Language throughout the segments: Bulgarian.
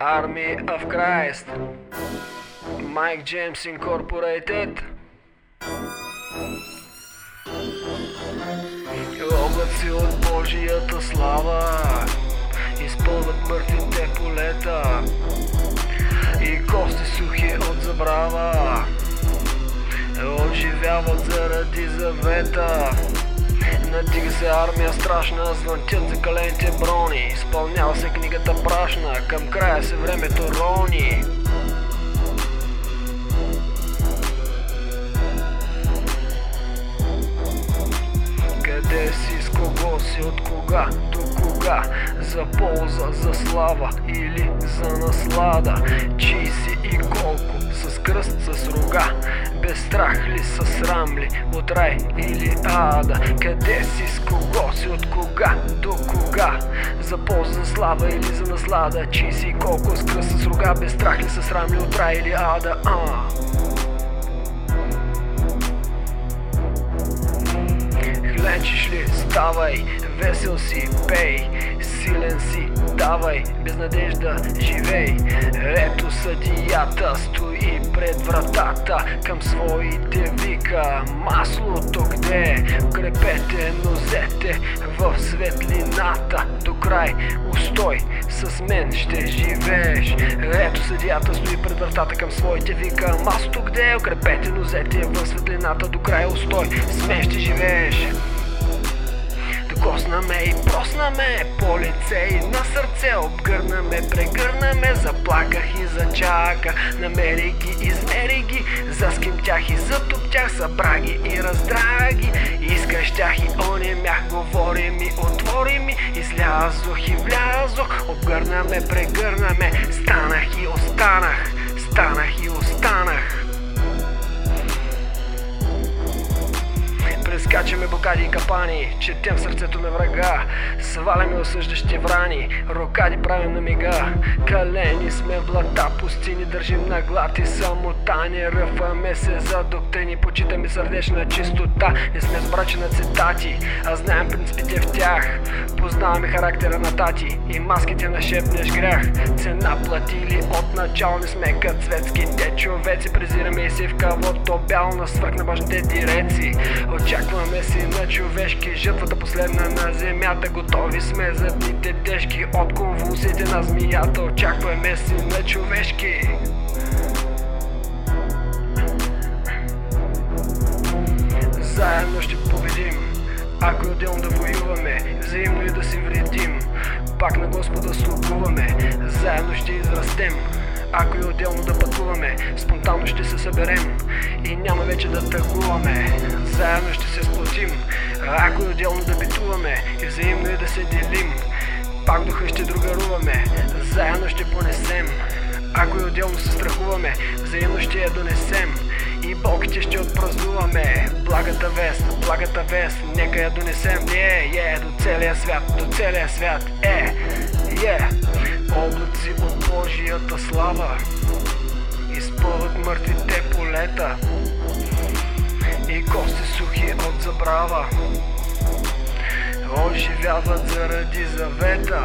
Army of Christ. Mike James Incorporated. Облаци от Божията слава Изпълват мъртвите полета. И кости сухи от забрава. Оживяват заради завета Надига се армия страшна, звънтят за калените брони. Изпълнява се книгата прашна, към края се времето рони. Къде си, с кого си, от кога до кога? За полза, за слава или за наслада? Чий си и колко, с кръст, с рога без страх ли, с срам ли, от рай или ада? Къде си, с кого си, от кога до кога? За полза, слава или за наслада? Чи си, колко с кръст, с рога? Без страх ли, с срам ли, от рай или ада? А. Хленчиш ли, ставай, весел си, пей Силен си, давай, без надежда живей. Ето съдията стои пред вратата Към своите вика. Маслото где? Укрепете нозете в светлината. До край устой, с мен ще живееш. Ето съдията стои пред вратата към своите вика. Маслото где? Укрепете нозете в светлината. До край устой, с мен ще живееш Докосна ме и просна ме по лице и на сърце Обгърна ме, прегърна ме, заплаках и зачака. Намери ги, измери ги, заскимтях и затоптях Събра ги и раздраги, изкъщях и онемях Говори ми, отвори ми, излязох и влязох Обгърна ме, прегърна ме, станах и останах Станах и останах Скачаме блокади и капани, четем сърцето на врага Сваляме осъждащи врани, рокади правим на мига. Калени сме в блата, пустини държим на глад и самотани Ръфаме се за доктрини, почитаме сърдечна чистота Не сме сбрачи на цитати, а знаем принципите в тях. Познаваме характера на тати и маските на шепнеш грях. Цена платили от начало, не сме като светските човеци. Презираме и си в кавото бял на свърх на башните диреци Очакваме Чувстваме си на човешки Жътвата последна на земята. Готови сме за дните тежки. От конвулсите на змията Очакваме си на човешки. Заедно ще победим. Ако е отделно да воюваме Взаимно и да си вредим. Пак на Господа слугуваме. Заедно ще израстем ако и отделно да пътуваме, спонтанно ще се съберем и няма вече да тъгуваме. Заедно ще се сплотим, ако и отделно да битуваме и взаимно и да се делим. Пак духа ще другаруваме, заедно ще понесем. Ако и отделно се страхуваме, взаимно ще я донесем. И болките ще отпразнуваме Благата вест, благата вест Нека я донесем, е, е, до целия свят До целия свят, е, е от Божията слава. Изпълват мъртвите полета. И кости сухи от забрава. Оживяват заради завета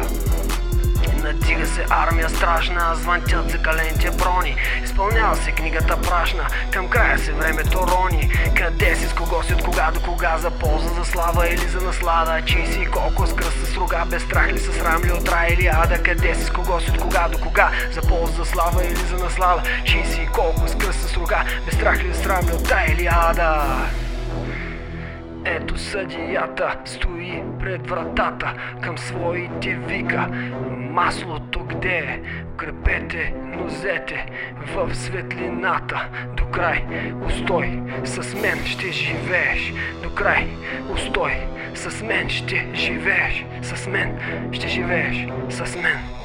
Надига се армия страшна, звънтят за калените брони. Изпълнява се книгата прашна, към края се времето рони. Къде си, с кого си, от кога до кога За полза, за слава или за наслада? Чи си, колко с кръст, с рога Без страх ли, с рам ли, от рай или ада? Къде си, с кого си, от кога до кога За полза, за слава или за наслада? Чи си, колко с кръст, с рога Без страх ли, с рам ли, от рай или ада ето съдията стои пред вратата към своите вика. Маслото где е? Укрепете нозете в светлината. До край устой, с мен ще живееш. До край устой, с мен ще живееш. С мен ще живееш, с мен